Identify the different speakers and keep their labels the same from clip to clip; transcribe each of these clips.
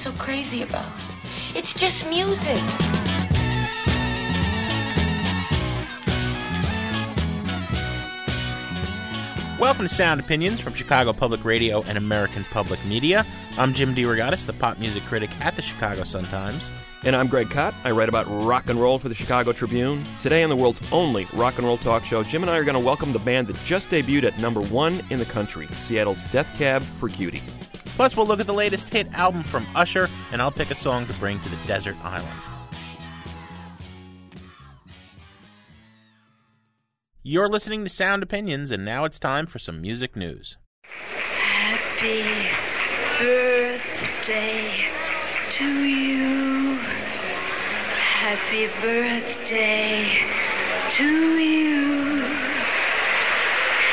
Speaker 1: So crazy about? It's just music.
Speaker 2: Welcome to Sound Opinions from Chicago Public Radio and American Public Media. I'm Jim DeRogatis, the pop music critic at the Chicago Sun-Times.
Speaker 3: And I'm Greg Kot. I write about rock and roll for the Chicago Tribune. Today on the world's only rock and roll talk show, Jim and I are going to welcome the band that just debuted at number one in the country, Seattle's Death Cab for Cutie.
Speaker 2: Plus, we'll look at the latest hit album from Usher, and I'll pick a song to bring to the desert island. You're listening to Sound Opinions, and now it's time for some music news.
Speaker 4: Happy birthday to you. Happy birthday to you.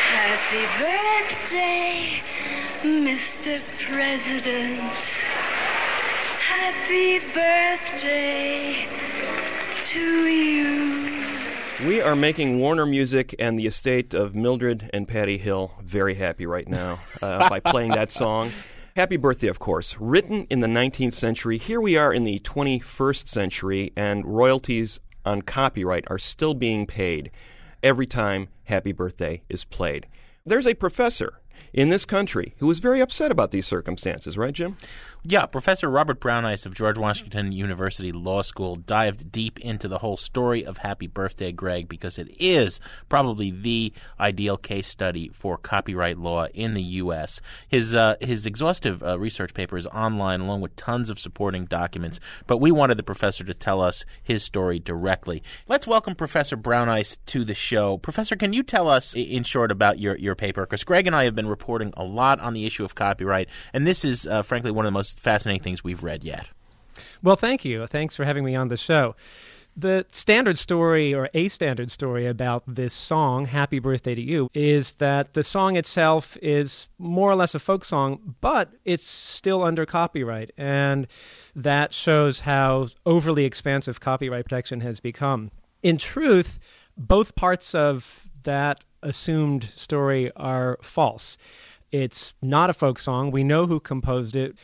Speaker 4: Happy birthday, Mr. President. Happy birthday to you.
Speaker 3: We are making Warner Music and the estate of Mildred and Patty Hill very happy right now uh, by playing that song. Happy birthday, of course. Written in the 19th century, here we are in the 21st century, and royalties on copyright are still being paid every time Happy Birthday is played. There's a professor in this country who was very upset about these circumstances, right, Jim?
Speaker 2: Yeah, Professor Robert Brauneis of George Washington University Law School dived deep into the whole story of Happy Birthday, Greg, because it is probably the ideal case study for copyright law in the U.S. His uh, his exhaustive uh, research paper is online, along with tons of supporting documents. But we wanted the professor to tell us his story directly. Let's welcome Professor Brauneis to the show. Professor, can you tell us, in short, about your your paper? Because Greg and I have been reporting a lot on the issue of copyright, and this is, uh, frankly, one of the most fascinating things we've read yet.
Speaker 5: Well, thank you. Thanks for having me on the show. The standard story, or a standard story about this song, Happy Birthday to You, is that the song itself is more or less a folk song, but it's still under copyright. And that shows how overly expansive copyright protection has become. In truth, both parts of that assumed story are false. It's not a folk song. We know who composed it.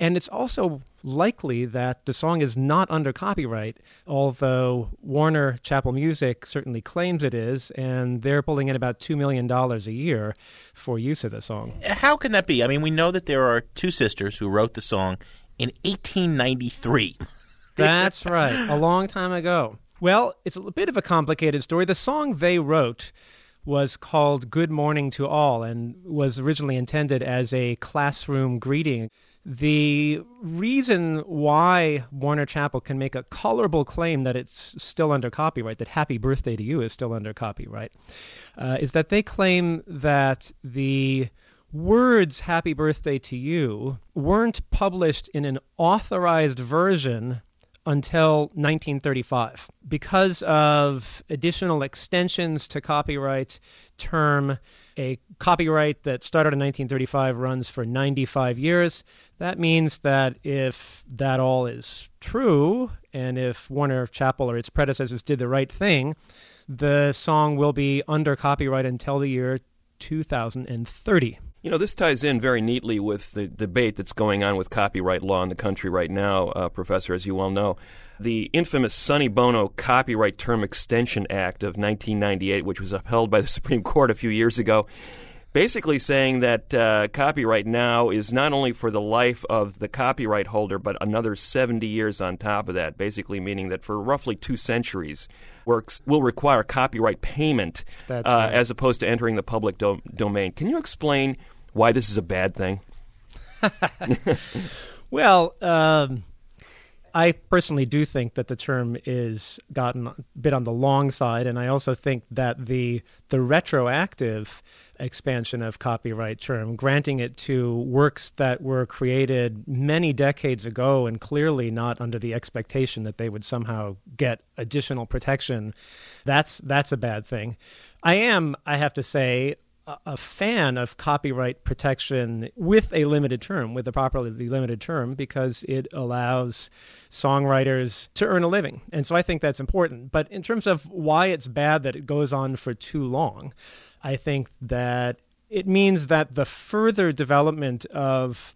Speaker 5: And it's also likely that the song is not under copyright, although Warner Chappell Music certainly claims it is, and they're pulling in about $2 million a year for use of the song.
Speaker 2: How can that be? I mean, we know that there are two sisters who wrote the song in 1893.
Speaker 5: That's right, a long time ago. Well, it's a bit of a complicated story. The song they wrote was called Good Morning to All and was originally intended as a classroom greeting. The reason why Warner Chappell can make a colorable claim that it's still under copyright, that Happy Birthday to You is still under copyright, uh, is that they claim that the words Happy Birthday to You weren't published in an authorized version until 1935. Because of additional extensions to copyright term, a copyright that started in 1935 runs for 95 years. That means that if that all is true, and if Warner Chappell or its predecessors did the right thing, the song will be under copyright until the year 2030.
Speaker 3: You know, this ties in very neatly with the debate that's going on with copyright law in the country right now, uh, Professor, as you well know. The infamous Sonny Bono Copyright Term Extension Act of 1998, which was upheld by the Supreme Court a few years ago, basically saying that uh, copyright now is not only for the life of the copyright holder, but another 70 years on top of that, basically meaning that for roughly two centuries, works will require copyright payment uh,
Speaker 5: right.
Speaker 3: as opposed to entering the public do- domain. Can you explain why this is a bad thing?
Speaker 5: well, um, I personally do think that the term is gotten a bit on the long side, and I also think that the the retroactive expansion of copyright term, granting it to works that were created many decades ago and clearly not under the expectation that they would somehow get additional protection, that's that's a bad thing. I am, I have to say, a fan of copyright protection with a limited term, with a properly limited term, because it allows songwriters to earn a living. And so I think that's important. But in terms of why it's bad that it goes on for too long, I think that it means that the further development of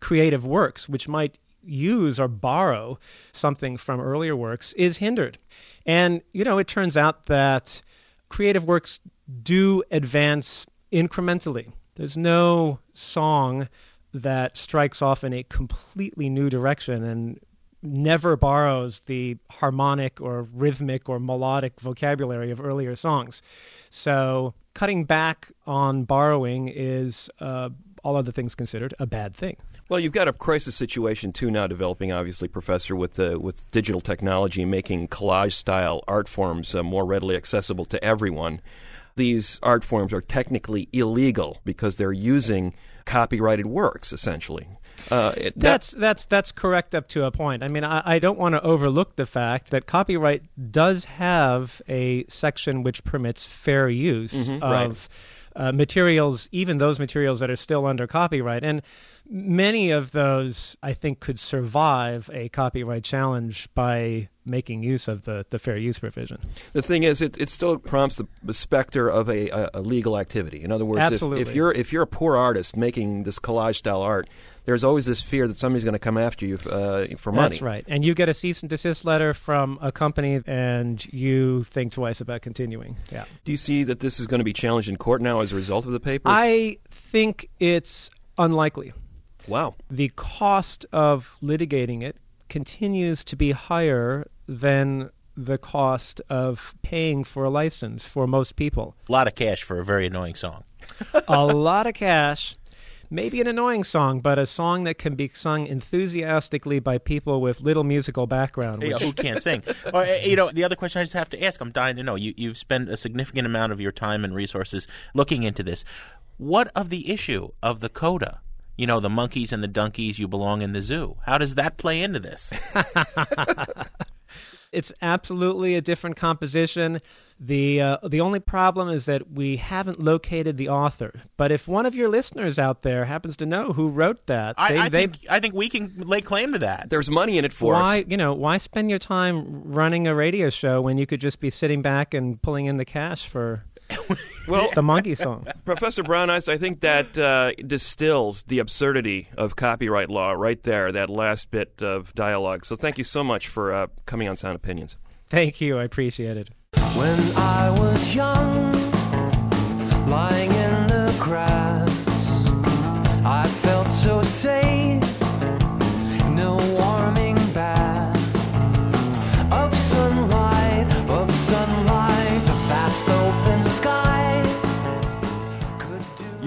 Speaker 5: creative works, which might use or borrow something from earlier works, is hindered. And, you know, it turns out that creative works do advance incrementally. There's no song that strikes off in a completely new direction and never borrows the harmonic or rhythmic or melodic vocabulary of earlier songs. So cutting back on borrowing is, uh, all other things considered, a bad thing.
Speaker 3: Well, you've got a crisis situation too now developing, obviously, Professor, with the with digital technology making collage style art forms uh, more readily accessible to everyone these art forms are technically illegal because they're using copyrighted works, essentially.
Speaker 5: Uh, it, that's that's that's correct up to a point. I mean, I, I don't want to overlook the fact that copyright does have a section which permits fair use
Speaker 3: mm-hmm,
Speaker 5: of.
Speaker 3: Right.
Speaker 5: Uh, materials, even those materials that are still under copyright. And many of those, I think, could survive a copyright challenge by making use of the, the fair use provision.
Speaker 3: The thing is, it, it still prompts the, the specter of a, a, a, legal activity. In other words, if, if, you're if you're a poor artist making this collage style art, there's always this fear that somebody's going to come after you uh, for money.
Speaker 5: That's right. And you get a cease and desist letter from a company, and you think twice about continuing. Yeah.
Speaker 3: Do you see that this is going to be challenged in court now as a result of the paper?
Speaker 5: I think it's unlikely.
Speaker 3: Wow.
Speaker 5: The cost of litigating it continues to be higher than the cost of paying for a license for most people.
Speaker 2: A lot of cash for a very annoying song.
Speaker 5: a lot of cash. Maybe an annoying song, but a song that can be sung enthusiastically by people with little musical background.
Speaker 2: Which... who can't sing? or, eh, you know, the other question I just have to ask, I'm dying to know. You, you've spent a significant amount of your time and resources looking into this. What of the issue of the coda? you know, the monkeys and the donkeys, you belong in the zoo. How does that play into this?
Speaker 5: it's absolutely a different composition. The uh, the only problem is that we haven't located the author. But if one of your listeners out there happens to know who wrote that,
Speaker 2: I, they, I think I think we can lay claim to that.
Speaker 3: There's money in it for
Speaker 5: why,
Speaker 3: us.
Speaker 5: You know, why spend your time running a radio show when you could just be sitting back and pulling in the cash for well, the monkey song.
Speaker 3: Professor Brauneis, I think that uh, distills the absurdity of copyright law right there, that last bit of dialogue. So thank you so much for uh, coming on Sound Opinions.
Speaker 5: Thank you. I appreciate it.
Speaker 6: When I was young, lying in the grass,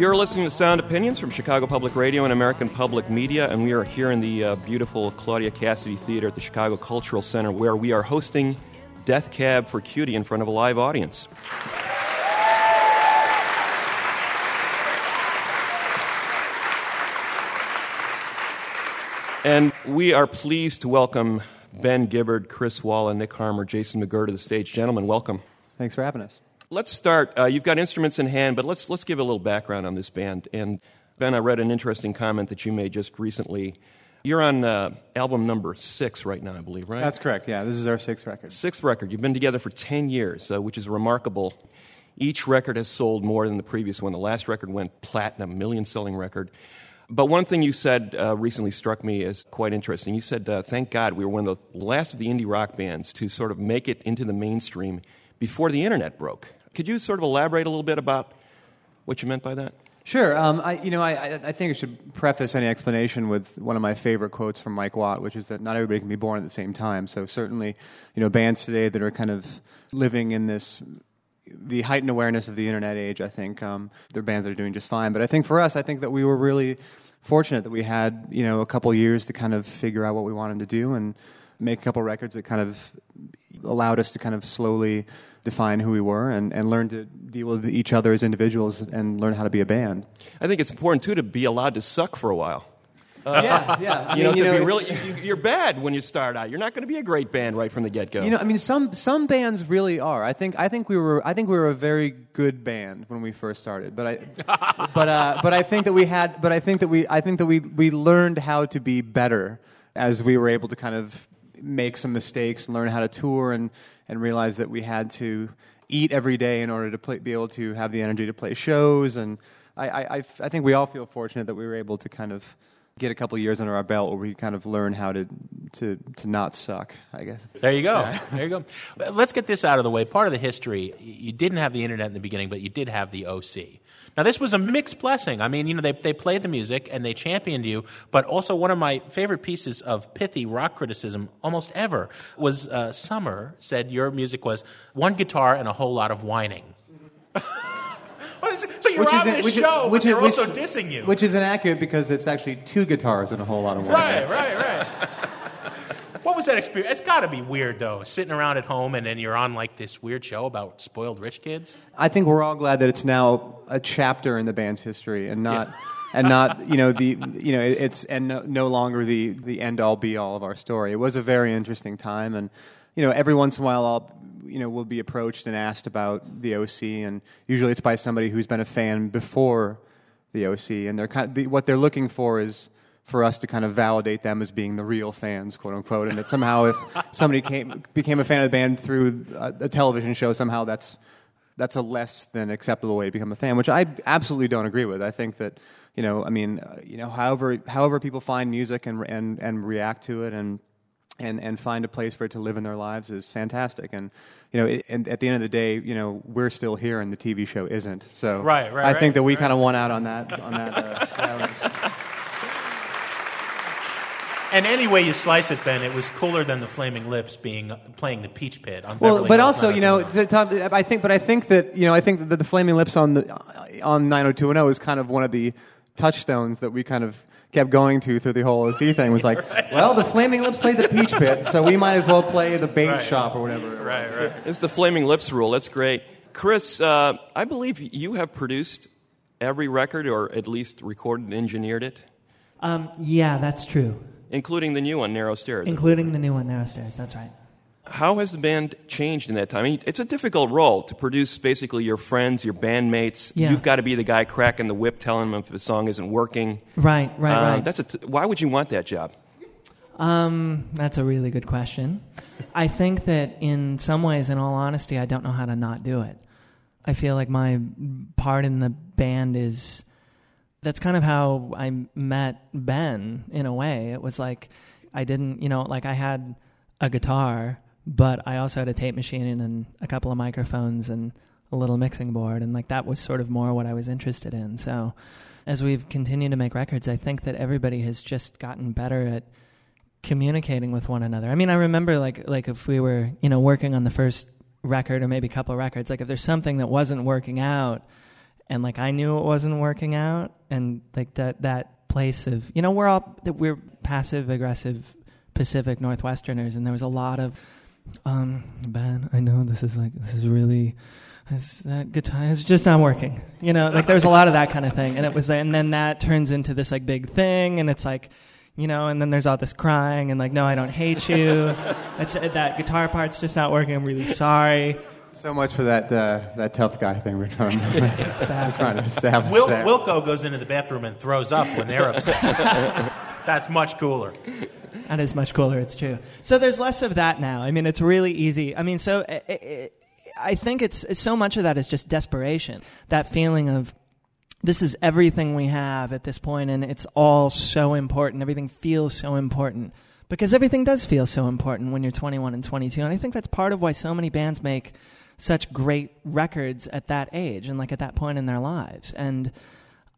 Speaker 3: You're listening to Sound Opinions from Chicago Public Radio and American Public Media, and we are here in the uh, beautiful Claudia Cassidy Theater at the Chicago Cultural Center, where we are hosting Death Cab for Cutie in front of a live audience. And we are pleased to welcome Ben Gibbard, Chris Walla, Nick Harmer, Jason McGerr to the stage. Gentlemen, welcome.
Speaker 7: Thanks for having us.
Speaker 3: Let's start. Uh, you've got instruments in hand, but let's let's give a little background on this band. And Ben, I read an interesting comment that you made just recently. You're on uh, album number six right now, I believe, right?
Speaker 7: That's correct. Yeah, this is our sixth record.
Speaker 3: Sixth record. You've been together for ten years, uh, which is remarkable. Each record has sold more than the previous one. The last record went platinum, million-selling record. But one thing you said uh, recently struck me as quite interesting. You said, uh, "Thank God we were one of the last of the indie rock bands to sort of make it into the mainstream before the internet broke." Could you sort of elaborate a little bit about what you meant by that?
Speaker 7: Sure. Um, I, you know, I, I think I should preface any explanation with one of my favorite quotes from Mike Watt, which is that not everybody can be born at the same time. So certainly, you know, bands today that are kind of living in this the heightened awareness of the internet age, I think um, they're bands that are doing just fine. But I think for us, I think that we were really fortunate that we had you know a couple years to kind of figure out what we wanted to do and make a couple records that kind of allowed us to kind of slowly define who we were and, and learn to deal with each other as individuals and learn how to be a band.
Speaker 3: I think it's important too to be allowed to suck for a while.
Speaker 7: yeah, yeah. I
Speaker 3: You know,
Speaker 7: you
Speaker 3: to
Speaker 7: know,
Speaker 3: be really, you, are bad when you start out. You're not going to be a great band right from the get go.
Speaker 7: You know, I mean, some some bands really are. I think I think we were I think we were a very good band when we first started. But I but uh, but I think that we had but I think that we I think that we we learned how to be better as we were able to kind of make some mistakes and learn how to tour and and realize that we had to eat every day in order to play, be able to have the energy to play shows and I, I, I f- I think we all feel fortunate that we were able to kind of get a couple years under our belt where we kind of learn how to to to not suck. I guess.
Speaker 2: There you go. There you go. Let's get this out of the way. Part of the history, you didn't have the internet in the beginning, but you did have the OC. Now, this was a mixed blessing. I mean, you know, they, they played the music and they championed you, but also one of my favorite pieces of pithy rock criticism almost ever was uh, Summer said your music was one guitar and a whole lot of whining. So you're on this show, but they're also dissing you.
Speaker 7: Which is inaccurate because it's actually two guitars and a whole lot of work.
Speaker 2: Right, right, right. What was that experience? It's got to be weird, though, sitting around at home and then you're on like this weird show about spoiled rich kids.
Speaker 7: I think we're all glad that it's now a chapter in the band's history and not. And not, you know, the, you know, it's and no, no longer the the end all be all of our story. It was a very interesting time, and you know, every once in a while, I'll, you know, we'll be approached and asked about the OC, and usually it's by somebody who's been a fan before the OC, and they're kind of, the, what they're looking for is for us to kind of validate them as being the real fans, quote unquote, and that somehow if somebody came, became a fan of the band through a, a television show, somehow that's that's a less than acceptable way to become a fan, which I absolutely don't agree with. I think that you know, I mean, uh, you know, however however people find music and and and react to it and and and find a place for it to live in their lives is fantastic. And you know, it, and at the end of the day, you know, we're still here and the TV show isn't. So
Speaker 2: Right, right,
Speaker 7: I
Speaker 2: right,
Speaker 7: think that we
Speaker 2: right.
Speaker 7: kind of won out on that on that. Uh,
Speaker 2: And any way you slice it, Ben, it was cooler than the Flaming Lips being playing the Peach Pit on
Speaker 7: well,
Speaker 2: Beverly
Speaker 7: but
Speaker 2: Hills
Speaker 7: also, you know,
Speaker 2: 90210.
Speaker 7: the top, I think, but I think that you know, I think that the Flaming Lips on the on 90210 is kind of one of the touchstones that we kind of kept going to through the whole OC thing. Was like, well, the Flaming Lips played the Peach Pit, so we might as well play the Bait
Speaker 2: Right.
Speaker 7: Shop or whatever.
Speaker 2: Right, right.
Speaker 3: It's the Flaming Lips rule. That's great. Chris, uh, I believe you have produced every record or at least recorded and engineered it,
Speaker 8: Um, yeah, that's true.
Speaker 3: Including the new one, Narrow Stairs.
Speaker 8: Including the new one, Narrow Stairs. That's right.
Speaker 3: How has the band changed in that time? I mean, it's a difficult role to produce basically your friends, your bandmates.
Speaker 8: Yeah.
Speaker 3: You've got to be the guy cracking the whip, telling them if the song isn't working.
Speaker 8: Right, right,
Speaker 3: Uh,
Speaker 8: right.
Speaker 3: That's a t- why would you want that job?
Speaker 8: Um, that's a really good question. I think that in some ways, in all honesty, I don't know how to not do it. I feel like my part in the band is that's kind of how I met Ben in a way. It was like I didn't, you know, like I had a guitar, but I also had a tape machine and a couple of microphones and a little mixing board, and like that was sort of more what I was interested in. So, as we've continued to make records, I think that everybody has just gotten better at communicating with one another. I mean, I remember like like if we were, you know, working on the first record or maybe a couple records, like if there's something that wasn't working out and like I knew it wasn't working out and like that that place of, you know, we're all that we're passive aggressive Pacific Northwesterners and there was a lot of um Ben, I know this is like this is really this, that guitar is just not working. You know, like there's a lot of that kind of thing. And it was and then that turns into this like big thing and it's like you know, and then there's all this crying and like, no, I don't hate you. It's, that guitar part's just not working. I'm really sorry.
Speaker 7: So much for that uh, that tough guy thing we're trying, we're trying to establish.
Speaker 2: Wil-
Speaker 7: there.
Speaker 2: Wilco goes into the bathroom and throws up when they're upset. That's much cooler.
Speaker 8: That is much cooler. It's true. So there's less of that now. I mean, it's really easy. I mean, so i i I think it's, it's so much of that is just desperation. That feeling of this is everything we have at this point, and it's all so important. Everything feels so important because everything does feel so important when you're 21 and 22. And I think that's part of why so many bands make such great records at that age and like at that point in their lives. And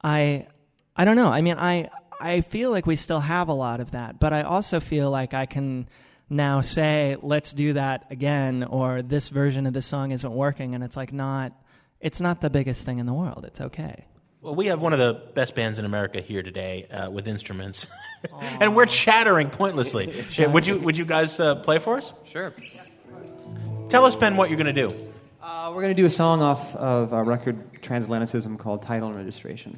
Speaker 8: I, I don't know. I mean, I, I feel like we still have a lot of that, but I also feel like I can now say, let's do that again, or this version of the song isn't working. And it's like, not, it's not the biggest thing in the world. It's okay.
Speaker 2: Well, we have one of the best bands in America here today uh, with instruments, and we're chattering pointlessly. would you would you guys uh, play for us?
Speaker 6: Sure.
Speaker 2: Tell us, Ben, what you're going to do.
Speaker 6: Uh, we're going to do a song off of a record Transatlanticism called Title and Registration.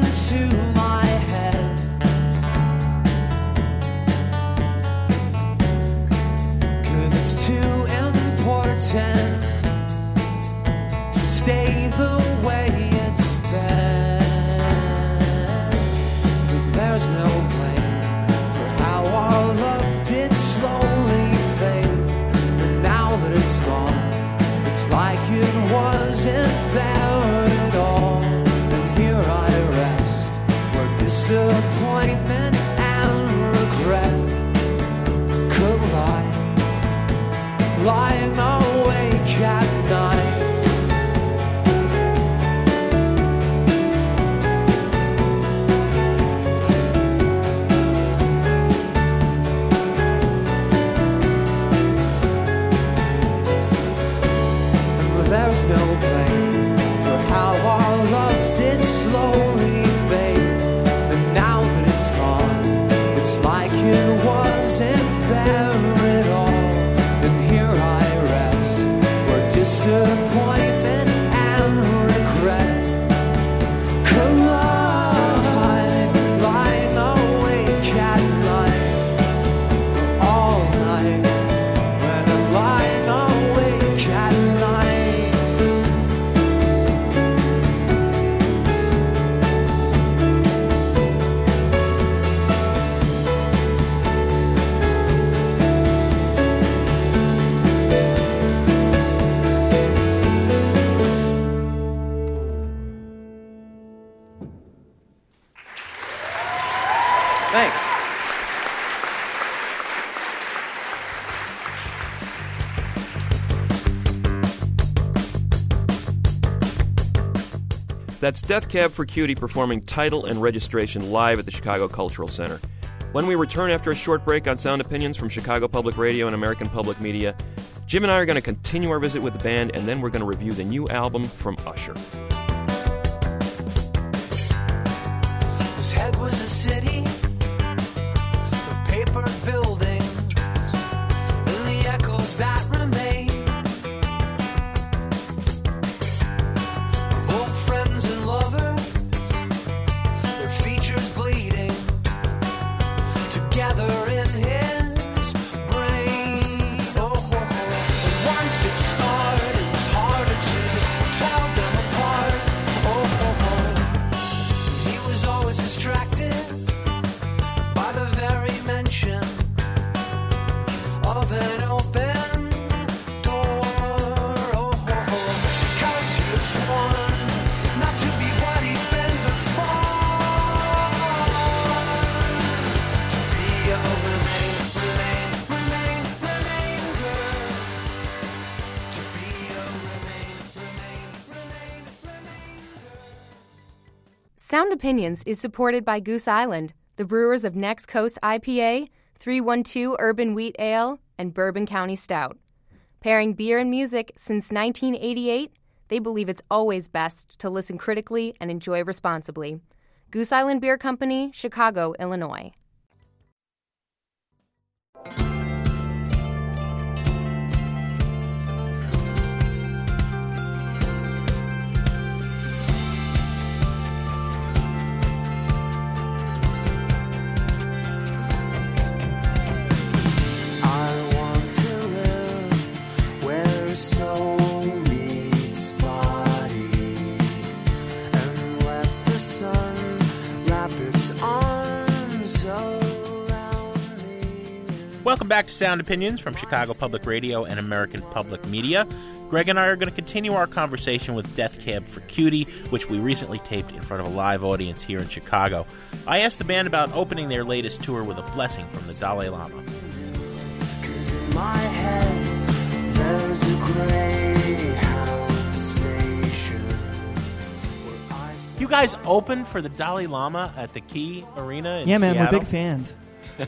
Speaker 7: Thanks.
Speaker 3: That's Death Cab for Cutie performing title and registration live at the Chicago Cultural Center. When we return after a short break on Sound Opinions from Chicago Public Radio and American Public Media, Jim and I are going to continue our visit with the band, and then we're going to review the new album from Usher.
Speaker 7: His head was a city.
Speaker 9: Opinions is supported by Goose Island, the brewers of Next Coast IPA, 312 Urban Wheat Ale, and Bourbon County Stout. Pairing beer and music since 1988, they believe it's always best to listen critically and enjoy responsibly. Goose Island Beer Company, Chicago, Illinois.
Speaker 2: Welcome back to Sound Opinions from Chicago Public Radio and American Public Media. Greg and I are going to continue our conversation with Death Cab for Cutie, which we recently taped in front of a live audience here in Chicago. I asked the band about opening their latest tour with a blessing from the Dalai Lama.
Speaker 6: In my head, there's a Greyhound station. where I
Speaker 2: You guys opened for the Dalai Lama at the Key Arena in
Speaker 8: yeah, man,
Speaker 2: Seattle?
Speaker 8: we're big fans.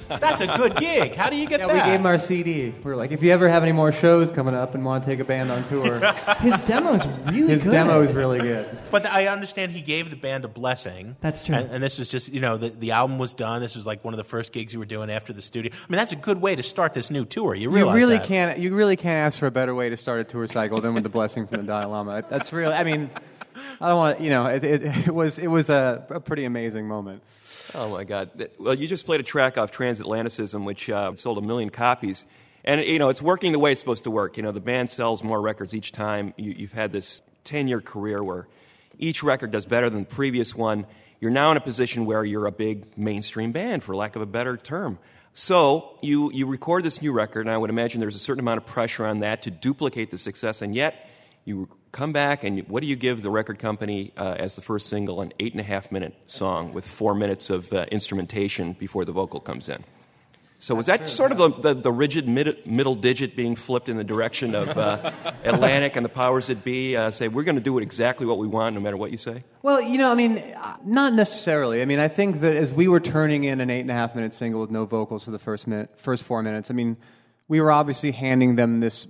Speaker 2: That's a good gig. How do you get
Speaker 7: Yeah,
Speaker 2: that?
Speaker 7: we gave him our CD. We were like, if you ever have any more shows coming up and want to take a band on tour,
Speaker 8: His demo's really
Speaker 7: his
Speaker 8: good.
Speaker 7: demo is really good.
Speaker 2: But I understand he gave the band a blessing.
Speaker 8: That's true.
Speaker 2: And, and this was just, you know, the, the album was done. This was like one of the first gigs you were doing after the studio. I mean, that's a good way to start this new tour. You
Speaker 7: You really
Speaker 2: that.
Speaker 7: can't. You really can't ask for a better way to start a tour cycle than with the blessing from the Dalai Lama. That's really. I mean, I don't want. to, You know, it, it, it was it was a, a pretty amazing moment.
Speaker 3: Oh my God! Well, you just played a track off Transatlanticism, which uh, sold a million copies, and you know it's working the way it's supposed to work. You know, the band sells more records each time. You, you've had this ten-year career where each record does better than the previous one. You're now in a position where you're a big mainstream band, for lack of a better term. So you you record this new record, and I would imagine there's a certain amount of pressure on that to duplicate the success, and yet you come back and what do you give the record company uh, as the first single an eight and a half minute song with four minutes of uh, instrumentation before the vocal comes in so was that sort of the, the, the rigid mid, middle digit being flipped in the direction of uh, atlantic and the powers that be uh, say we're going to do it exactly what we want no matter what you say
Speaker 7: Well, you know, I mean, uh, not necessarily. I mean, I think that as we were turning in an eight and a half minute single with no vocals for the first minute, first four minutes, I mean, we were obviously handing them this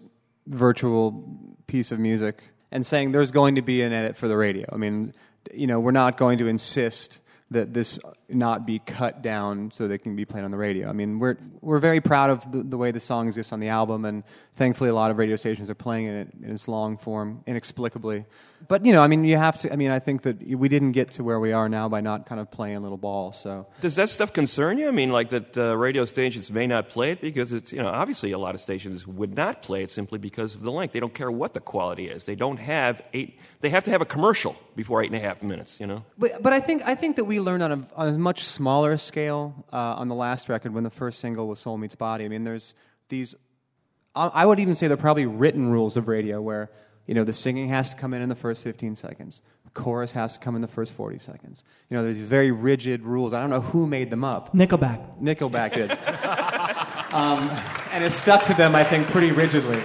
Speaker 7: virtual piece of music and saying there's going to be an edit for the radio. I mean, you know, we're not going to insist that this not be cut down so they can be played on the radio. I mean, we're we're very proud of the, the way the song exists on the album, and thankfully, a lot of radio stations are playing it in its long form inexplicably. But you know, I mean, you have to. I mean, I think that we didn't get to where we are now by not kind of playing a little ball. So
Speaker 3: does that stuff concern you i mean like that uh, radio stations may not play it because it's you know obviously a lot of stations would not play it simply because of the length they don't care what the quality is they don't have eight they have to have a commercial before eight and a half minutes you know
Speaker 7: But, but I think I think that we learned on a, on a much smaller scale uh, on the last record when the first single was Soul Meets Body. I mean, there's these. I I would even say they're probably written rules of radio where you know the singing has to come in in the first 15 seconds, the chorus has to come in the first 40 seconds. You know, there's these very rigid rules. I don't know who made them up.
Speaker 8: Nickelback.
Speaker 7: Nickelback did. um, and it stuck to them, I think, pretty rigidly.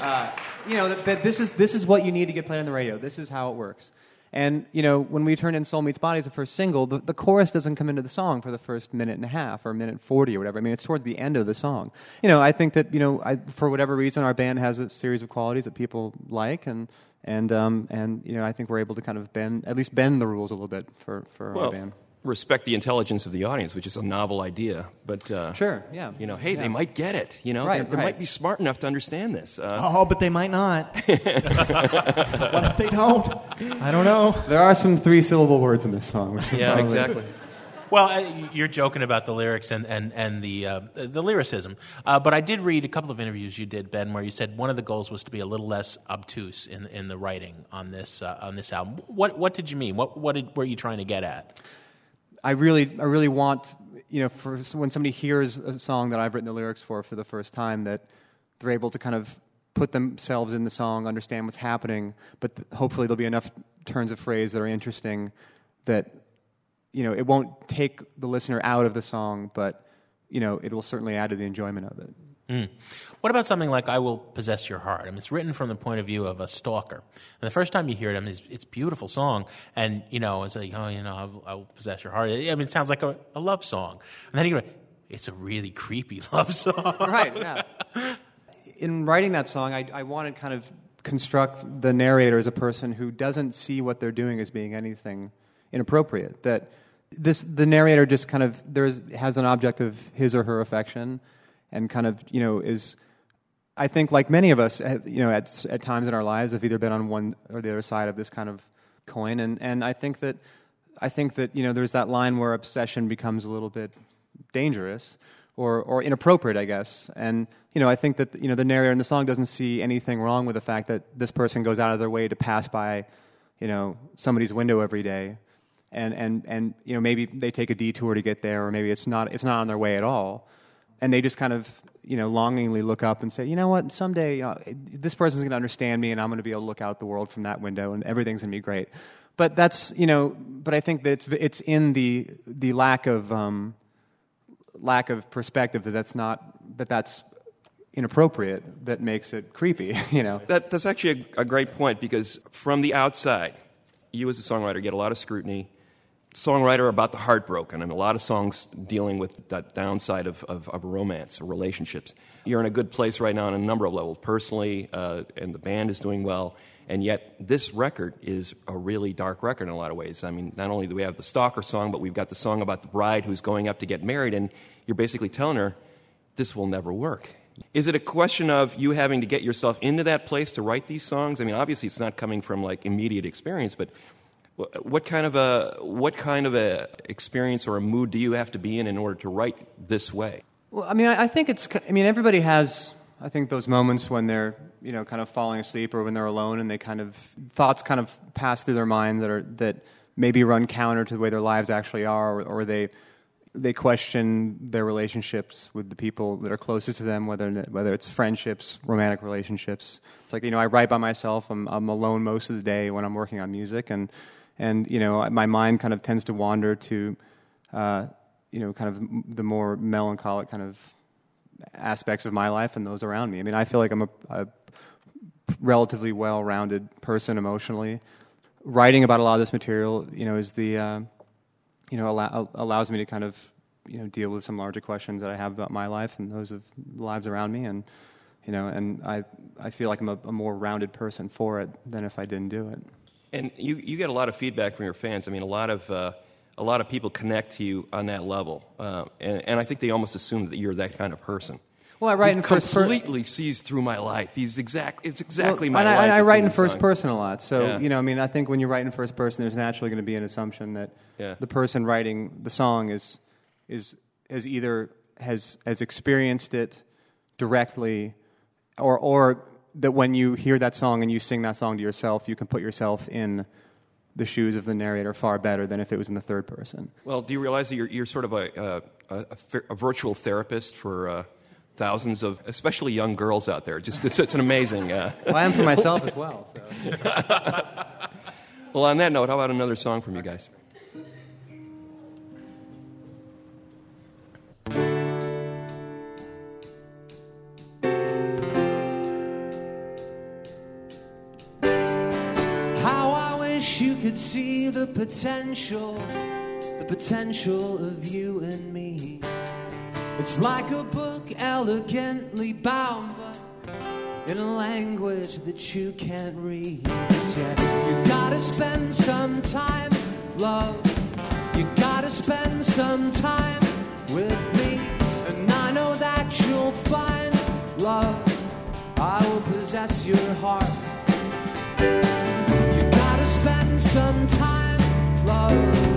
Speaker 7: Uh, you know, that, that this, is, this is what you need to get played on the radio. This is how it works. And, you know, when we turned in Soul Meets Body as the first single, the, the chorus doesn't come into the song for the first minute and a half or minute 40 or whatever. I mean, it's towards the end of the song. You know, I think that, you know, I, for whatever reason, our band has a series of qualities that people like. And, and, um, and, you know, I think we're able to kind of bend, at least bend the rules a little bit for, for our band.
Speaker 3: Respect the intelligence of the audience which is a novel idea but uh,
Speaker 7: Sure, yeah.
Speaker 3: you know hey
Speaker 7: Yeah.
Speaker 3: they might get it you know
Speaker 7: Right,
Speaker 3: they, they
Speaker 7: right.
Speaker 3: might be smart enough to understand this uh,
Speaker 8: Oh, but they might not. what if they don't? I don't know.
Speaker 7: There are some three syllable words in this song. which
Speaker 3: yeah
Speaker 7: probably-
Speaker 3: exactly
Speaker 2: Well, uh, you're joking about the lyrics and, and, and the, uh, the lyricism. Uh, but I did read a couple of interviews you did, Ben, where you said one of the goals was to be a little less obtuse in, in the writing on this, uh, on this album. What, what did you mean? What, what did, were you trying to get at?
Speaker 7: I really, I really want, you know, for when somebody hears a song that I've written the lyrics for for the first time, that they're able to kind of put themselves in the song, understand what's happening, but th- hopefully there'll be enough turns of phrase that are interesting that, you know, it won't take the listener out of the song, but, you know, it will certainly add to the enjoyment of it.
Speaker 2: Mm. What about something like "I Will Possess Your Heart"? I mean, it's written from the point of view of a stalker, and the first time you hear it, I mean, it's, it's a beautiful song, and you know, it's like, oh, you know, I will, I will possess your heart. I mean, it sounds like a, a love song, and then you go, it's a really creepy love song,
Speaker 7: right? Yeah. In writing that song, I, I wanted kind of construct the narrator as a person who doesn't see what they're doing as being anything inappropriate. That this the narrator just kind of there's has an object of his or her affection, and kind of you know is. I think, like many of us, eh, you know, at, at times in our lives, have either been on one or the other side of this kind of coin, and, and I think that I think that you know there's that line where obsession becomes a little bit dangerous or or inappropriate, I guess. And you know, I think that you know the narrator in the song doesn't see anything wrong with the fact that this person goes out of their way to pass by, you know, somebody's window every day, and and and you know maybe they take a detour to get there, or maybe it's not it's not on their way at all, and they just kind of you know longingly look up and say, you know what, someday know, this person's going to understand me, and I'm going to be able to look out the world from that window, and everything's going to be great. But that's you know, but I think that it's it's in the the lack of um, lack of perspective that that's not that that's inappropriate that makes it creepy you know
Speaker 3: that, that's actually a, a, great point because from the outside you as a songwriter get a lot of scrutiny songwriter about the heartbroken and a lot of songs dealing with that downside of, of, of romance or relationships you're in a good place right now on a number of levels personally uh, and the band is doing well and yet, this record is a really dark record in a lot of ways. I mean, not only do we have the Stalker song, but we've got the song about the bride who's going up to get married, and you're basically telling her, this will never work. Is it a question of you having to get yourself into that place to write these songs? I mean, obviously, it's not coming from like immediate experience, but what kind of a what kind of a experience or a mood do you have to be in in order to write this way?
Speaker 7: Well, I mean, I think it's. I mean, everybody has. I think those moments when they're you know, kind of falling asleep or when they're alone and they kind of thoughts kind of pass through their mind that are that maybe run counter to the way their lives actually are, or, or they they question their relationships with the people that are closest to them, whether whether it's friendships, romantic relationships. It's like you know, I write by myself. I'm I'm alone most of the day when I'm working on music, and and you know, my mind kind of tends to wander to, uh, you know, kind of the more melancholic kind of aspects of my life and those around me. I mean, I feel like I'm a, a relatively well-rounded person emotionally. Writing about a lot of this material, you know, is the uh, you know allow, allows me to kind of you know deal with some larger questions that I have about my life and those of lives around me, and you know, and I I feel like I'm a, a more rounded person for it than if I didn't do it.
Speaker 3: And you you get a lot of feedback from your fans. I mean, a lot of uh, a lot of people connect to you on that level, uh, and, and I think they almost assume that you're that kind of person.
Speaker 7: Well, I write
Speaker 3: he
Speaker 7: in first
Speaker 3: person. Completely sees through my life. He's exact. It's exactly
Speaker 7: well,
Speaker 3: my
Speaker 7: and
Speaker 3: life.
Speaker 7: I, I write in,
Speaker 3: in
Speaker 7: first
Speaker 3: song.
Speaker 7: person a lot. So
Speaker 3: yeah.
Speaker 7: you know, I mean, I think when you write in first person, there's naturally going to be an assumption that
Speaker 3: yeah.
Speaker 7: the person writing the song is is has either has has experienced it directly, or or that when you hear that song and you sing that song to yourself, you can put yourself in the shoes of the narrator far better than if it was in the third person.
Speaker 3: Well, do you realize that you're, you're sort of a, a, a, a virtual therapist for uh, thousands of, especially young girls out there? Just it's, it's an amazing. Uh...
Speaker 7: Well, I am for myself as well. So.
Speaker 3: well, on that note, how about another song from you guys?
Speaker 6: The potential, the potential of you and me. It's like a book elegantly bound, but in a language that you can't read. Yet you gotta spend some time, love. You gotta spend some time with me, and I know that you'll find love. I will possess your heart You gotta spend some time, love.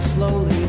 Speaker 6: slowly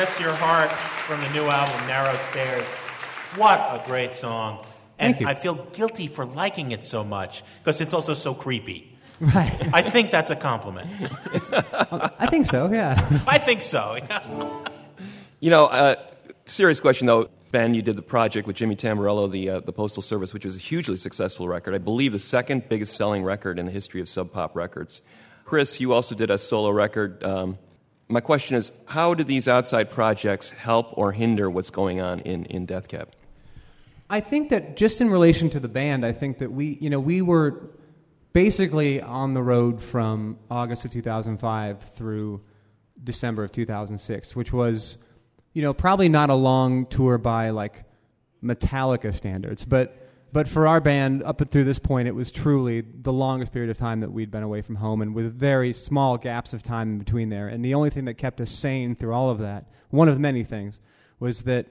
Speaker 6: Possess Your Heart
Speaker 2: from the new album, Narrow Stairs. What a great song. And
Speaker 7: Thank you.
Speaker 2: I feel guilty for liking it so much because it's also so creepy.
Speaker 7: Right.
Speaker 2: I think that's a compliment.
Speaker 7: I think so, yeah.
Speaker 2: I think so.
Speaker 3: You know, uh, serious question though. Ben, you did the project with Jimmy Tamborello, the uh, the Postal Service, which was a hugely successful record. I believe the second biggest selling record in the history of Sub Pop records. Chris, you also did a solo record. Um, my question is, how do these outside projects help or hinder what's going on in, in Death Cab?
Speaker 7: I think that just in relation to the band, I think that we, you know, we were basically on the road from August of 2005 through December of 2006, which was, you know, probably not a long tour by like Metallica standards, but but for our band up and through this point, it was truly the longest period of time that we'd been away from home, and with very small gaps of time in between there. And the only thing that kept us sane through all of that, one of many things, was that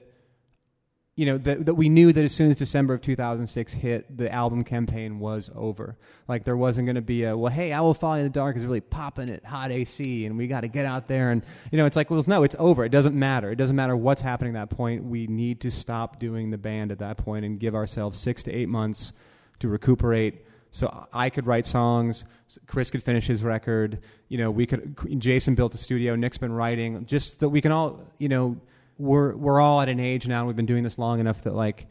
Speaker 7: you know that, that we knew that as soon as December of 2006 hit, the album campaign was over. Like there wasn't going to be a well, hey, I will follow in the dark is really popping at hot AC, and we got to get out there and you know it's like well, no, it's over. It doesn't matter. It doesn't matter what's happening at that point. We need to stop doing the band at that point and give ourselves six to eight months to recuperate. So I could write songs. Chris could finish his record. You know, we could. Jason built a studio. Nick's been writing. Just that we can all, you know, we're we're all at an age now. And we've been doing this long enough that like,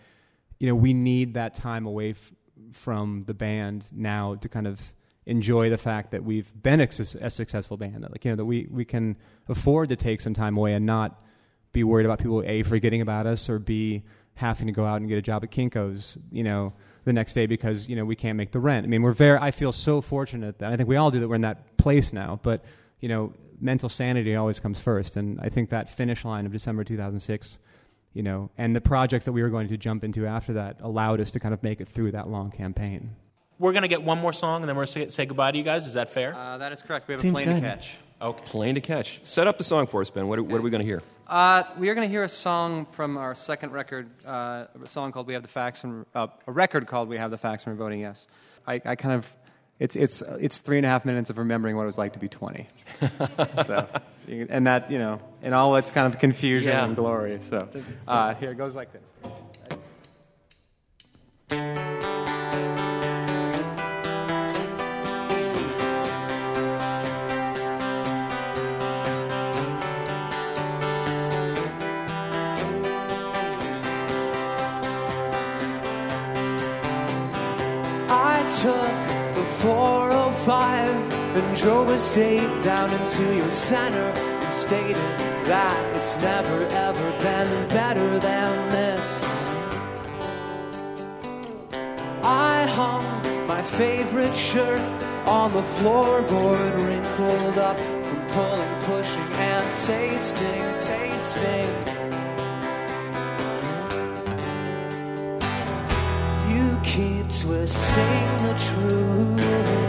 Speaker 7: you know, we need that time away f- from the band now to kind of enjoy the fact that we've been a, a successful band. That like you know that we we can afford to take some time away and not be worried about people a forgetting about us or b having to go out and get a job at Kinkos. You know. The next day because you know we can't make the rent. I mean, we're very. I feel so fortunate that I think we all do that. We're in that place now, but you know, mental sanity always comes first. And I think that finish line of December 2006, you know, and the projects that we were going to jump into after that allowed us to kind of make it through that long campaign.
Speaker 2: We're going to get one more song and then we're going to say, say goodbye to you guys. Is that fair?
Speaker 7: Uh, that is correct. We have
Speaker 8: Seems
Speaker 7: a plane
Speaker 8: good.
Speaker 7: to catch.
Speaker 2: okay.
Speaker 3: Plane to catch. Set up the song for us, Ben. What are, what are we going to hear?
Speaker 7: Uh, we are going to hear a song from our second record, uh, a song called "We Have the Facts," and uh, a record called "We Have the Facts," and we're voting yes. I, I kind of, it's it's it's three and a half minutes of remembering what it was like to be twenty. so, and that you know, in all its kind of confusion
Speaker 3: Yeah.
Speaker 7: and glory. So, uh, here it goes like this. And drove a state down into your center and stated that it's never ever been better than this. I hung my favorite shirt
Speaker 6: on the floorboard, wrinkled up from pulling, pushing, and tasting, tasting. You keep twisting the truth.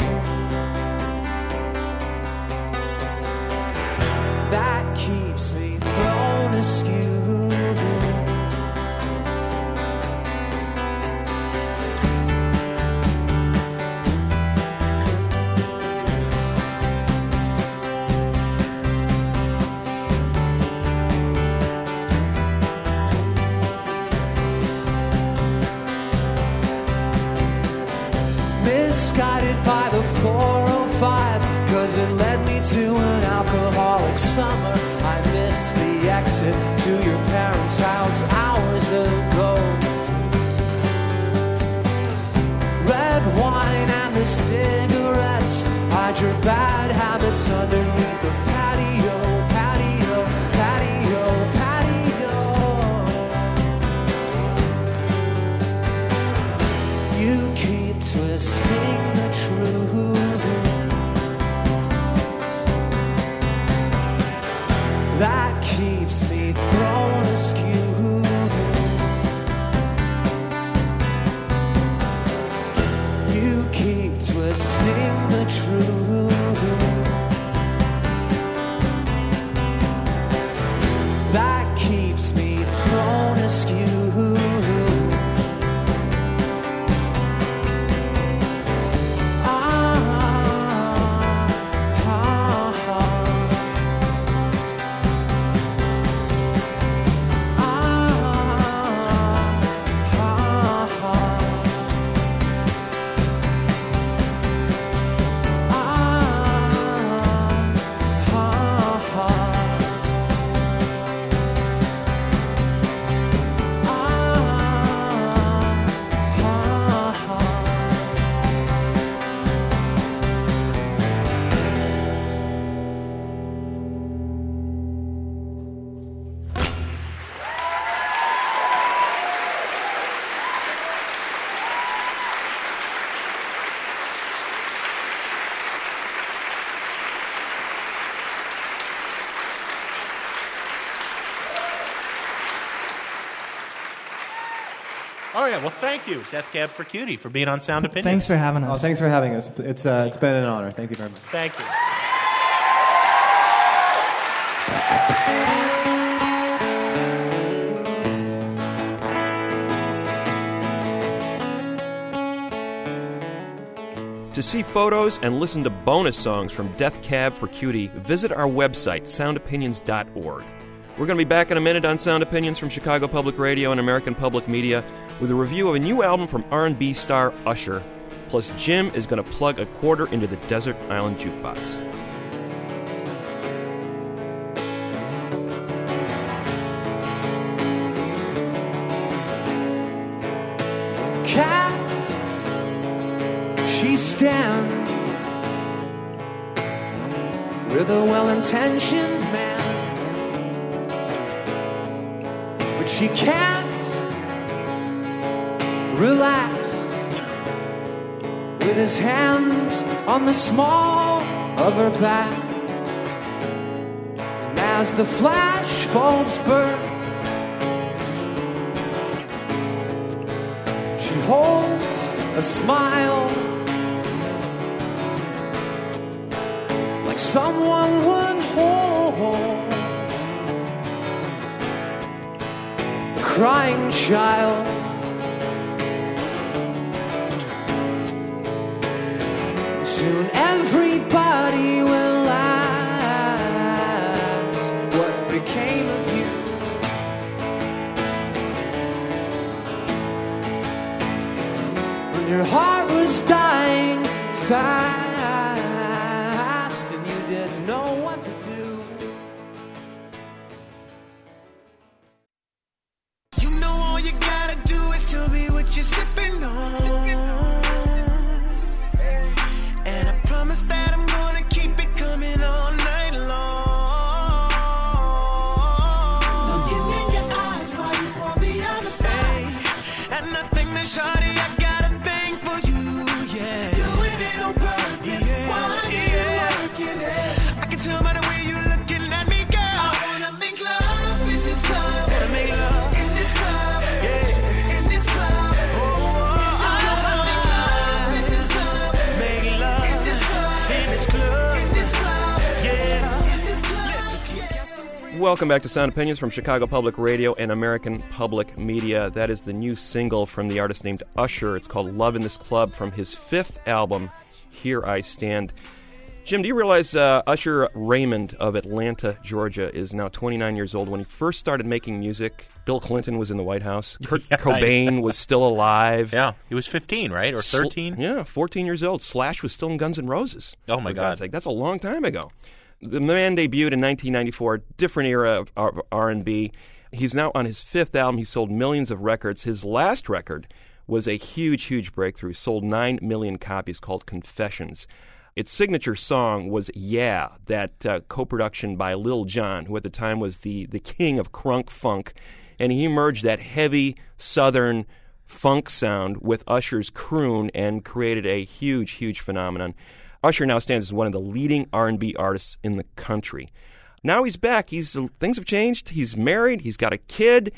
Speaker 2: Oh yeah, well thank you, Death Cab for Cutie, for being on Sound Opinions.
Speaker 8: Thanks for having
Speaker 7: Oh,
Speaker 8: us.
Speaker 7: thanks for having us. It's uh, it's been an honor. Thank you very much.
Speaker 2: Thank you.
Speaker 3: To see photos and listen to bonus songs from Death Cab for Cutie, visit our website, soundopinions.org. We're going to be back in a minute on Sound Opinions from Chicago Public Radio and American Public Media with a review of a new album from R&B star Usher. Plus, Jim is going to plug a quarter into the Desert Island Jukebox.
Speaker 6: stands with a well-intentioned man but she can't relax. With his hands on the small of her back. And as the flash bulbs burn She holds a smile. Like someone would hold a crying child.
Speaker 3: Welcome back to Sound Opinions from Chicago Public Radio and American Public Media. That is the new single from the artist named Usher. It's called Love in This Club from his fifth album, Here I Stand. Jim, do you realize uh, Usher Raymond of Atlanta, Georgia, is now 29 years old? When he first started making music, Bill Clinton was in the White House. Kurt
Speaker 2: Yeah,
Speaker 3: Cobain was still alive.
Speaker 2: Yeah, he was 15, right? Or
Speaker 3: Sl-
Speaker 2: 13?
Speaker 3: yeah, 14 years old. Slash was still in Guns N' Roses.
Speaker 2: Oh, my God.
Speaker 3: That's a long time ago. The man debuted in 1994, different era of R&B. He's now on his fifth album. He sold millions of records. His last record was a huge, huge breakthrough. Sold 9 million copies called Confessions. Its signature song was Yeah, that uh, co-production by Lil Jon, who at the time was the, the king of crunk funk. And he merged that heavy southern funk sound with Usher's croon and created a huge, huge phenomenon. Usher now stands as one of the leading R&B artists in the country. Now he's back. He's things have changed. He's married. He's got a kid.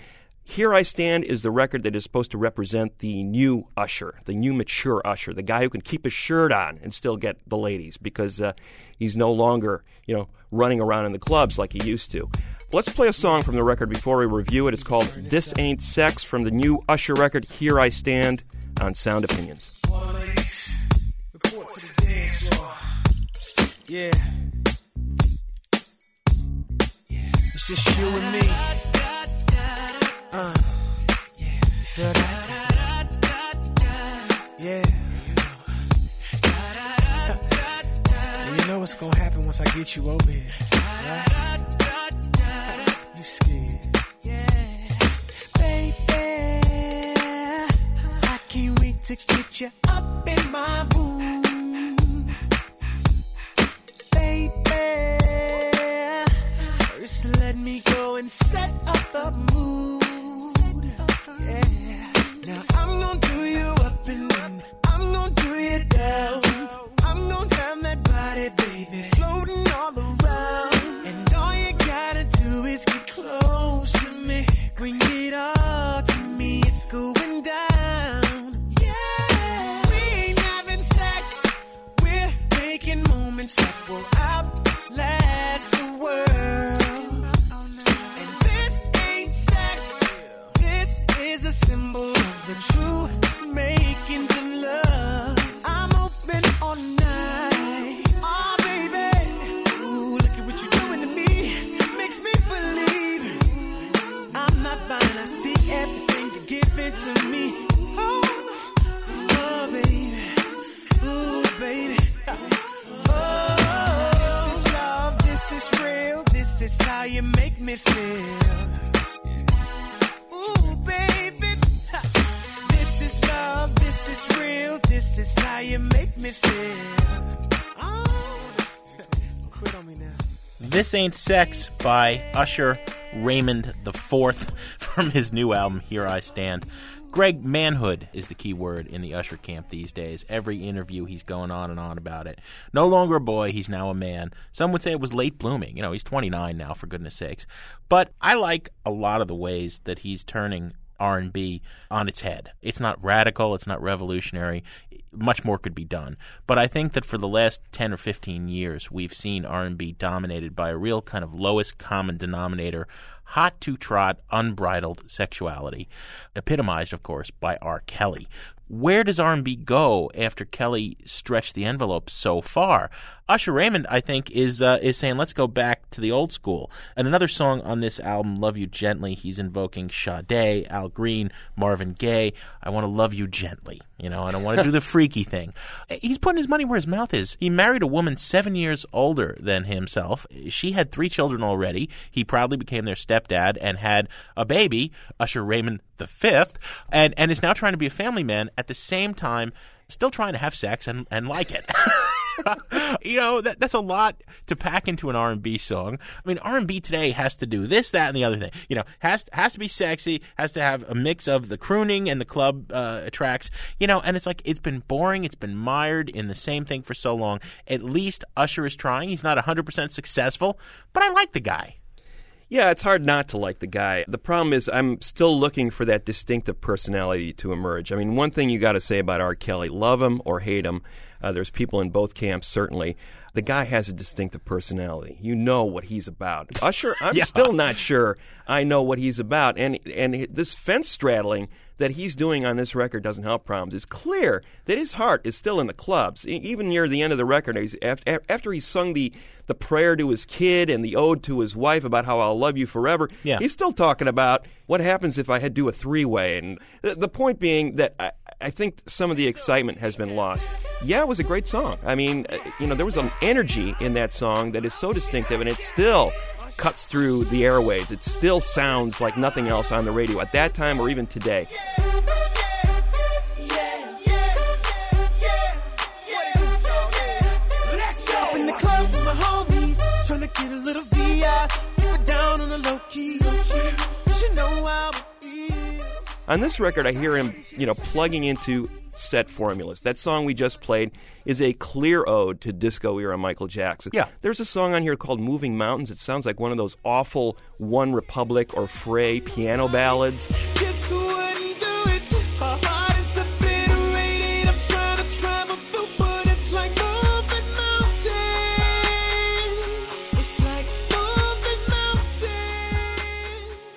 Speaker 3: Here I Stand is the record that is supposed to represent the new Usher, the new mature Usher, the guy who can keep his shirt on and still get the ladies because uh, he's no longer, you know, running around in the clubs like he used to. Let's play a song from the record before we review it. It's called This Ain't Sex from the new Usher record, Here I Stand, on Sound Opinions.
Speaker 10: Yeah. It's just you and me. Uh. You feel that? Yeah. You know what's gonna happen once I get you over here. Right? You scared. Yeah. Baby, I can't wait to get you up in my room. Set up the mood. This Ain't Sex
Speaker 2: by Usher Raymond IV from his new album, Here I Stand. Greg, manhood is the key word in the Usher camp these days. Every interview, he's going on and on about it. No longer a boy, he's now a man. Some would say it was late blooming. You know, he's 29 now, for goodness sakes. But I like a lot of the ways that he's turning R&B on its head. It's not radical, it's not revolutionary. Much more could be done. But I think that for the last 10 or 15 years, we've seen R&B dominated by a real kind of lowest common denominator, hot to trot, unbridled sexuality, epitomized of course by R. Kelly. Where does R&B go after Kelly stretched the envelope so far? Usher Raymond, I think, is uh, is saying let's go back to the old school. And another song on this album, "Love You Gently," he's invoking Sade, Al Green, Marvin Gaye. I want to love you gently, you know, I don't want to do the freaky thing. He's putting his money where his mouth is. He married a woman seven years older than himself. She had three children already. He proudly became their stepdad and had a baby, Usher Raymond the fifth, and and is now trying to be a family man at the same time, still trying to have sex and and like it. you know that that's a lot to pack into an R&B song. I mean, R&B today has to do this, that, and the other thing. You know, has has to be sexy, has to have a mix of the crooning and the club uh, tracks. You know, and it's like it's been boring, it's been mired in the same thing for so long. At least Usher is trying. He's not hundred percent successful, but I like the guy.
Speaker 3: Yeah, it's hard not to like the guy. The problem is, I'm still looking for that distinctive personality to emerge. I mean, one thing you got to say about R. Kelly love him or hate him, uh, there's people in both camps, certainly. The guy has a distinctive personality. You know what he's about. Usher, I'm
Speaker 2: Yeah.
Speaker 3: still not sure I know what he's about. And, and this fence straddling that he's doing on this record doesn't help problems. It's clear that his heart is still in the clubs. E- Even near the end of the record, he's, after, after he sung the, the prayer to his kid and the ode to his wife about how I'll love you forever,
Speaker 2: Yeah.
Speaker 3: he's still talking about what happens if I had to do a three way. And the, the point being that I, I think some of the excitement has been lost. Yeah, it was a great song. I mean, uh, you know, there was an energy in that song that is so distinctive, and it still cuts through the airways. It still sounds like nothing else on the radio at that time or even today.
Speaker 10: On
Speaker 3: this record, I hear him, you know, plugging into set formulas. That song we just played is a clear ode to disco era Michael Jackson.
Speaker 2: Yeah.
Speaker 3: There's a song on here called Moving Mountains. It sounds like one of those awful One Republic or Fray piano ballads.
Speaker 10: Just wouldn't do it. My heart is obliterated. I'm trying to travel through, but it's like moving mountains. It's like moving mountains.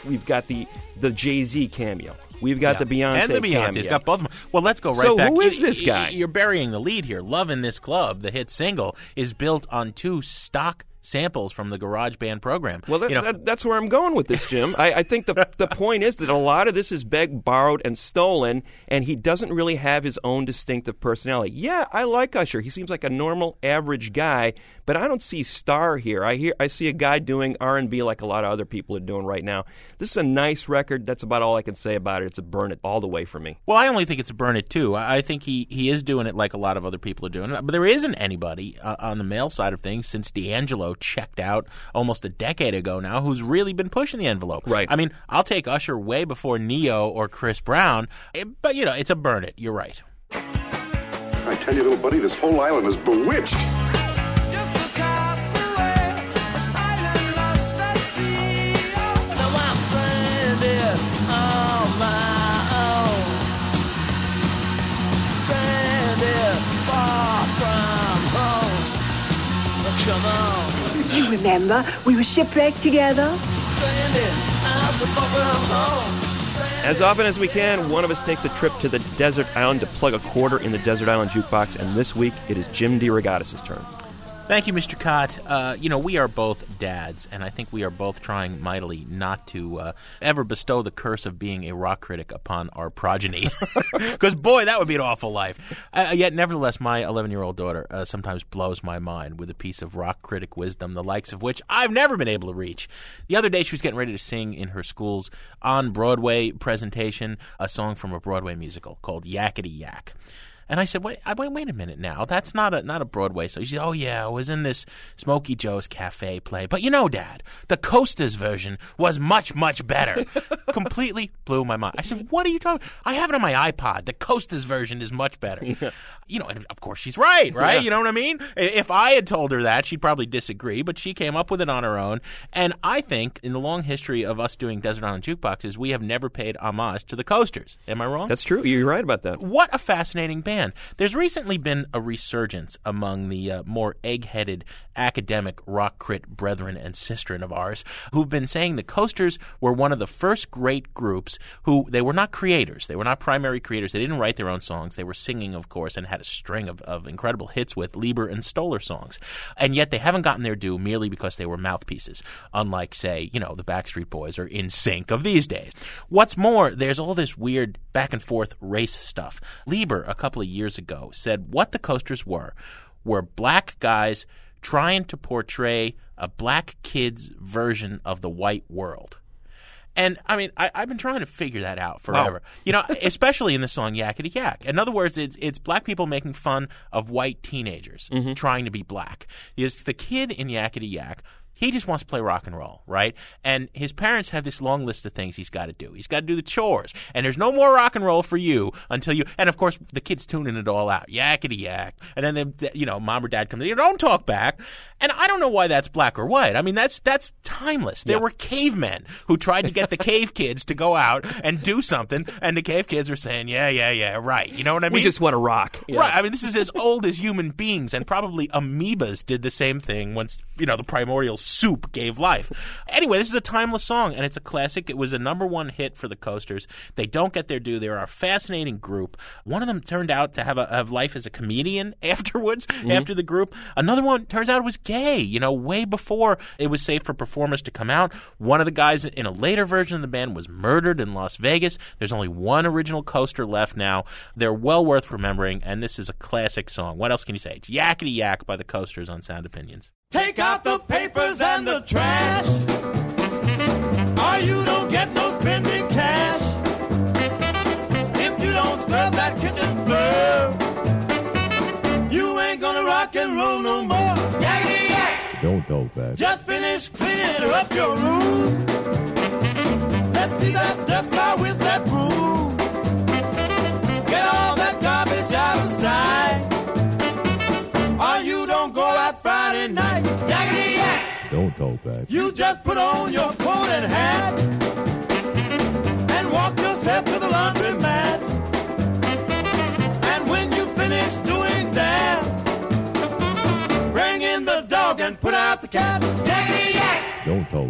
Speaker 3: We've got the the Jay Z cameo. We've got
Speaker 2: Yeah.
Speaker 3: the Beyonce
Speaker 2: and the Beyonce. It's got both of them. Well, let's go right back
Speaker 3: So
Speaker 2: back.
Speaker 3: who is this guy?
Speaker 2: You're burying the lead here. "Love in This Club," the hit single, is built on two stock samples from the Garage Band program.
Speaker 3: Well, that,
Speaker 2: you know,
Speaker 3: that, that's where I'm going with this, Jim. I, I think the the point is that a lot of this is begged, borrowed, and stolen, and he doesn't really have his own distinctive personality. Yeah, I like Usher. He seems like a normal, average guy, but I don't see star here. I hear I see a guy doing R and B like a lot of other people are doing right now. This is a nice record. That's about all I can say about it. It's a burn it all the way for me.
Speaker 2: Well, I only think it's a burn it too. I I think he, he is doing it like a lot of other people are doing it. But there isn't anybody uh, on the male side of things since D'Angelo checked out almost a decade ago now who's really been pushing the envelope.
Speaker 3: Right.
Speaker 2: I mean, I'll take Usher way before Ne-Yo or Chris Brown, eh, but you know, it's a burn it. You're right.
Speaker 11: I tell you, little buddy, this whole island is bewitched.
Speaker 4: Remember, we were shipwrecked together.
Speaker 3: As often as we can, one of us takes a trip to the desert island to plug a quarter in the desert island jukebox, and this week it is Jim DeRogatis' turn.
Speaker 2: Thank you, Mr. Kot. Uh, you know, we are both dads, and I think we are both trying mightily not to uh, ever bestow the curse of being a rock critic upon our progeny. Because, boy, that would be an awful life. Uh, yet, nevertheless, my 11 year old daughter uh, sometimes blows my mind with a piece of rock critic wisdom, the likes of which I've never been able to reach. The other day, she was getting ready to sing in her school's on Broadway presentation a song from a Broadway musical called Yakety Yak. And I said, wait, I- wait, wait a minute now. That's not a not a Broadway. So she said, oh yeah, I was in this Smokey Joe's Cafe play. But you know, Dad, the Coasters version was much much better. Completely blew my mind. I said, what are you talking? I have it on my iPod. The Coasters version is much better. you know, and of course she's right, right?
Speaker 3: Yeah.
Speaker 2: You know what I mean? If I had told her that, she'd probably disagree. But she came up with it on her own. And I think in the long history of us doing Desert Island Jukeboxes, we have never paid homage to the Coasters. Am I wrong?
Speaker 3: That's true. You're right about that.
Speaker 2: What a fascinating band. There's recently been a resurgence among the uh, more egg headed academic rock crit brethren and sistren of ours who've been saying the Coasters were one of the first great groups who they were not creators. They were not primary creators. They didn't write their own songs. They were singing, of course, and had a string of, of incredible hits with Leiber and Stoller songs. And yet they haven't gotten their due merely because they were mouthpieces, unlike, say, you know, the Backstreet Boys or In Sync of these days. What's more, there's all this weird back and forth race stuff. Leiber, a couple of years ago, said what the Coasters were were black guys trying to portray a black kid's version of the white world. And I mean, I, I've been trying to figure that out forever. You know, especially in the song Yakety Yak. In other words, it's it's black people making fun of white teenagers mm-hmm. trying to be black. Is the kid in Yakety Yak He just wants to play rock and roll, right? And his parents have this long list of things he's got to do. He's got to do the chores, and there's no more rock and roll for you until you. And of course, the kids tuning it all out, yakety yak. And then they, you know, mom or dad comes in, you don't talk back. And I don't know why that's black or white. I mean, that's that's timeless. There
Speaker 3: Yeah.
Speaker 2: were cavemen who tried to get the cave kids to go out and do something, and the cave kids were saying, "Yeah, yeah, yeah, right." You know what I mean?
Speaker 3: we just want to rock. Yeah.
Speaker 2: Right. I mean, this is as old as human beings, and probably amoebas did the same thing once, you know, the primordial soup gave life. Anyway, this is a timeless song, and it's a classic. It was a number one hit for the Coasters. They don't get their due. They're a fascinating group. One of them turned out to have a have life as a comedian afterwards, mm-hmm. after the group. Another one turns out was gay, you know, way before it was safe for performers to come out. One of the guys in a later version of the band was murdered in Las Vegas. There's only one original coaster left now. They're well worth remembering, and this is a classic song. What else can you say? It's Yakety Yak by the Coasters on Sound Opinions.
Speaker 10: Take out the papers and the trash. Or you don't get no spending cash. If you don't scrub that kitchen floor, you ain't gonna rock and roll no more. Yakety yak!
Speaker 12: Don't talk back.
Speaker 10: Just finish cleaning up your room. Let's see that dust fly with that broom. You just put on your coat and hat and walk yourself to the laundromat. And when you finish doing that, bring in the dog and put out the cat. Yakety yak!
Speaker 12: Don't talk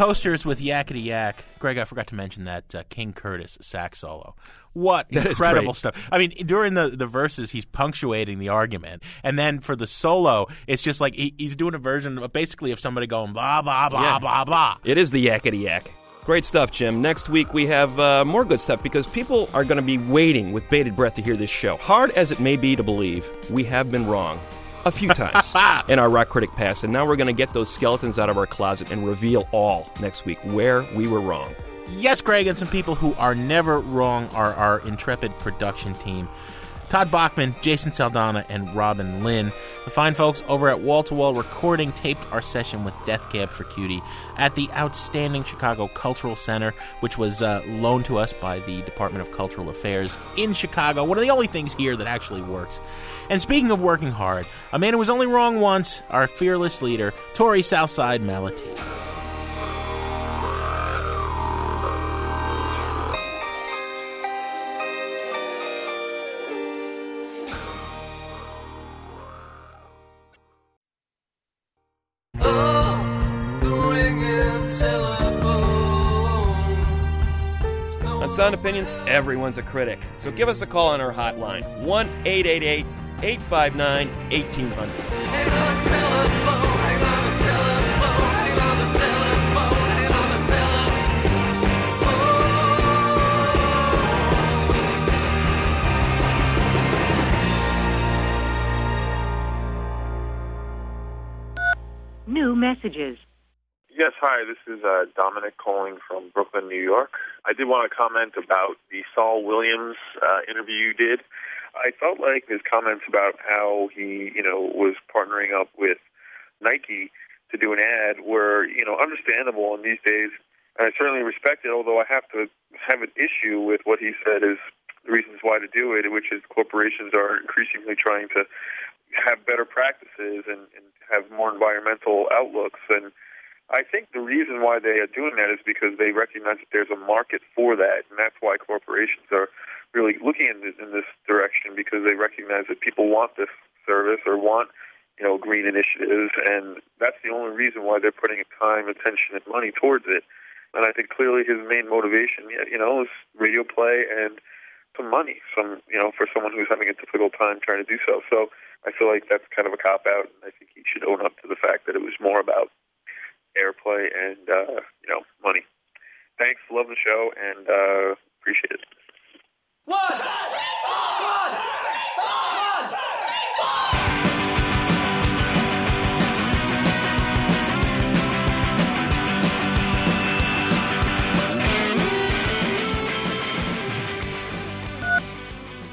Speaker 2: Coasters with Yakety Yak. Greg, I forgot to mention that uh, King Curtis sax solo. What
Speaker 3: That
Speaker 2: incredible stuff. I mean, during the, the verses, he's punctuating the argument. And then for the solo, it's just like he, he's doing a version of basically of somebody going blah, blah, blah,
Speaker 3: Yeah.
Speaker 2: blah, blah.
Speaker 3: It is the yakety yak. Great stuff, Jim. Next week we have uh, more good stuff because people are going to be waiting with bated breath to hear this show. Hard as it may be to believe, we have been wrong a few times in our rock critic past, and now we're going to get those skeletons out of our closet and reveal all next week where we were wrong.
Speaker 2: Yes, Greg, and some people who are never wrong are our intrepid production team. Todd Bachman, Jason Saldanha, and Robin Linn. The fine folks over at Wall to Wall Recording taped our session with Death Cab for Cutie at the outstanding Chicago Cultural Center, which was uh, loaned to us by the Department of Cultural Affairs in Chicago. One of the only things here that actually works. And speaking of working hard, a man who was only wrong once, our fearless leader, Torey Southside
Speaker 3: Malatia. Opinions, everyone's a critic. So give us a call on our hotline 1 888 859 1800.
Speaker 13: New messages.
Speaker 14: Yes, hi. This is uh, Dominic calling from Brooklyn, New York. I did want to comment about the Saul Williams uh, interview you did. I felt like his comments about how he, you know, was partnering up with Nike to do an ad were, you know, understandable in these days. And I certainly respect it, although I have to have an issue with what he said is the reasons why to do it, which is corporations are increasingly trying to have better practices and, and have more environmental outlooks. And I think the reason why they are doing that is because they recognize that there's a market for that, and that's why corporations are really looking in this, in this direction because they recognize that people want this service or want you know green initiatives, and that's the only reason why they're putting time, attention, and money towards it. And I think clearly his main motivation, you know, is radio play and some money, some you know, for someone who's having a difficult time trying to do so. So I feel like that's kind of a cop out, and I think he should own up to the fact that it was more about airplay and uh, you know money. Thanks, love the show, and uh, appreciate it.
Speaker 10: One, one, one,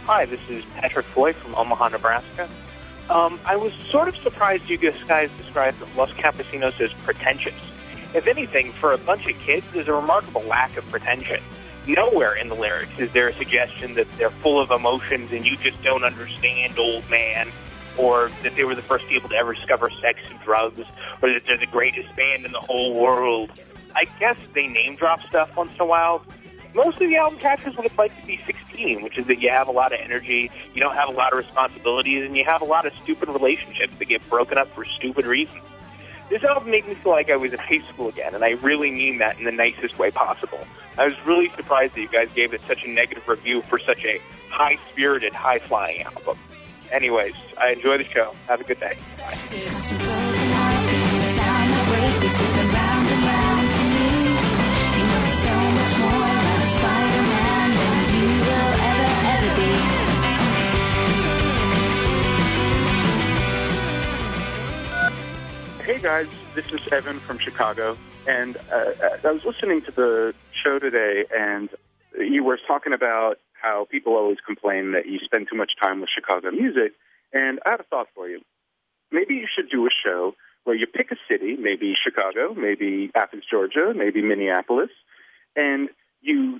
Speaker 13: Hi, this is Patrick Foy from Omaha, Nebraska. Um, I was sort of surprised you guys described Los Campesinos as pretentious. If anything, for a bunch of kids, there's a remarkable lack of pretension. Nowhere in the lyrics is there a suggestion that they're full of emotions and you just don't understand, old man, or that they were the first people to ever discover sex and drugs, or that they're the greatest band in the whole world. I guess they name drop stuff once in a while, most of the album captures what it's like to be 16, which is that you have a lot of energy, you don't have a lot of responsibilities, and you have a lot of stupid relationships that get broken up for stupid reasons. This album made me feel like I was in high school again, and I really mean that in the nicest way possible. I was really surprised that you guys gave it such a negative review for such a high spirited, high flying album. Anyways, I enjoy the show. Have a good day.
Speaker 15: Hey guys, this is Evan from Chicago, and uh, I was listening to the show today, and you were talking about how people always complain that you spend too much time with Chicago music, and I had a thought for you. Maybe you should do a show where you pick a city, maybe Chicago, maybe Athens, Georgia, maybe Minneapolis, and you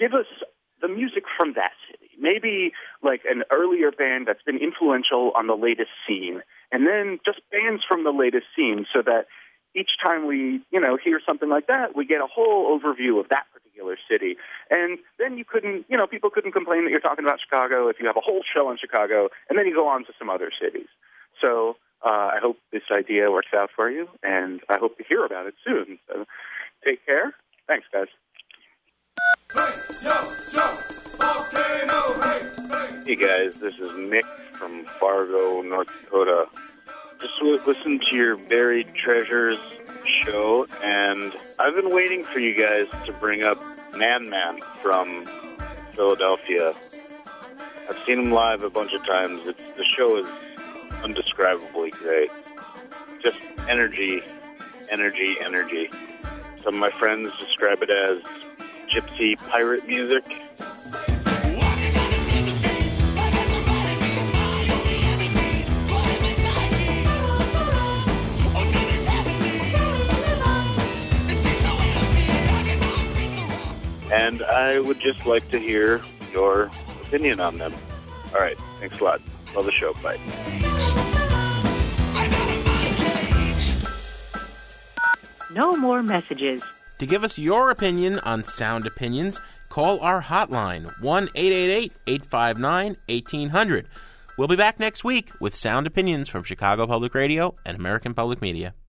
Speaker 15: give us the music from that city. Maybe like an earlier band that's been influential on the latest scene, and then just bands from the latest scene so that each time we, you know, hear something like that, we get a whole overview of that particular city. And then you couldn't, you know, people couldn't complain that you're talking about Chicago if you have a whole show on Chicago and then you go on to some other cities. So uh, I hope this idea works out for you, and I hope to hear about it soon. So take care. Thanks, guys.
Speaker 16: Hey guys, this is Mick from Fargo, North Dakota. Just listened to your Buried Treasures show, and I've been waiting for you guys to bring up Man Man from Philadelphia. I've seen him live a bunch of times. It's, the show is undescribably great. Just energy, energy, energy. Some of my friends describe it as gypsy pirate music. And I would just like to hear your opinion on them. All right. Thanks a lot. Love the show. Bye.
Speaker 17: No more messages.
Speaker 2: To give us your opinion on Sound Opinions, call our hotline 1 888 859 1800. We'll be back next week with Sound Opinions from Chicago Public Radio and American Public Media.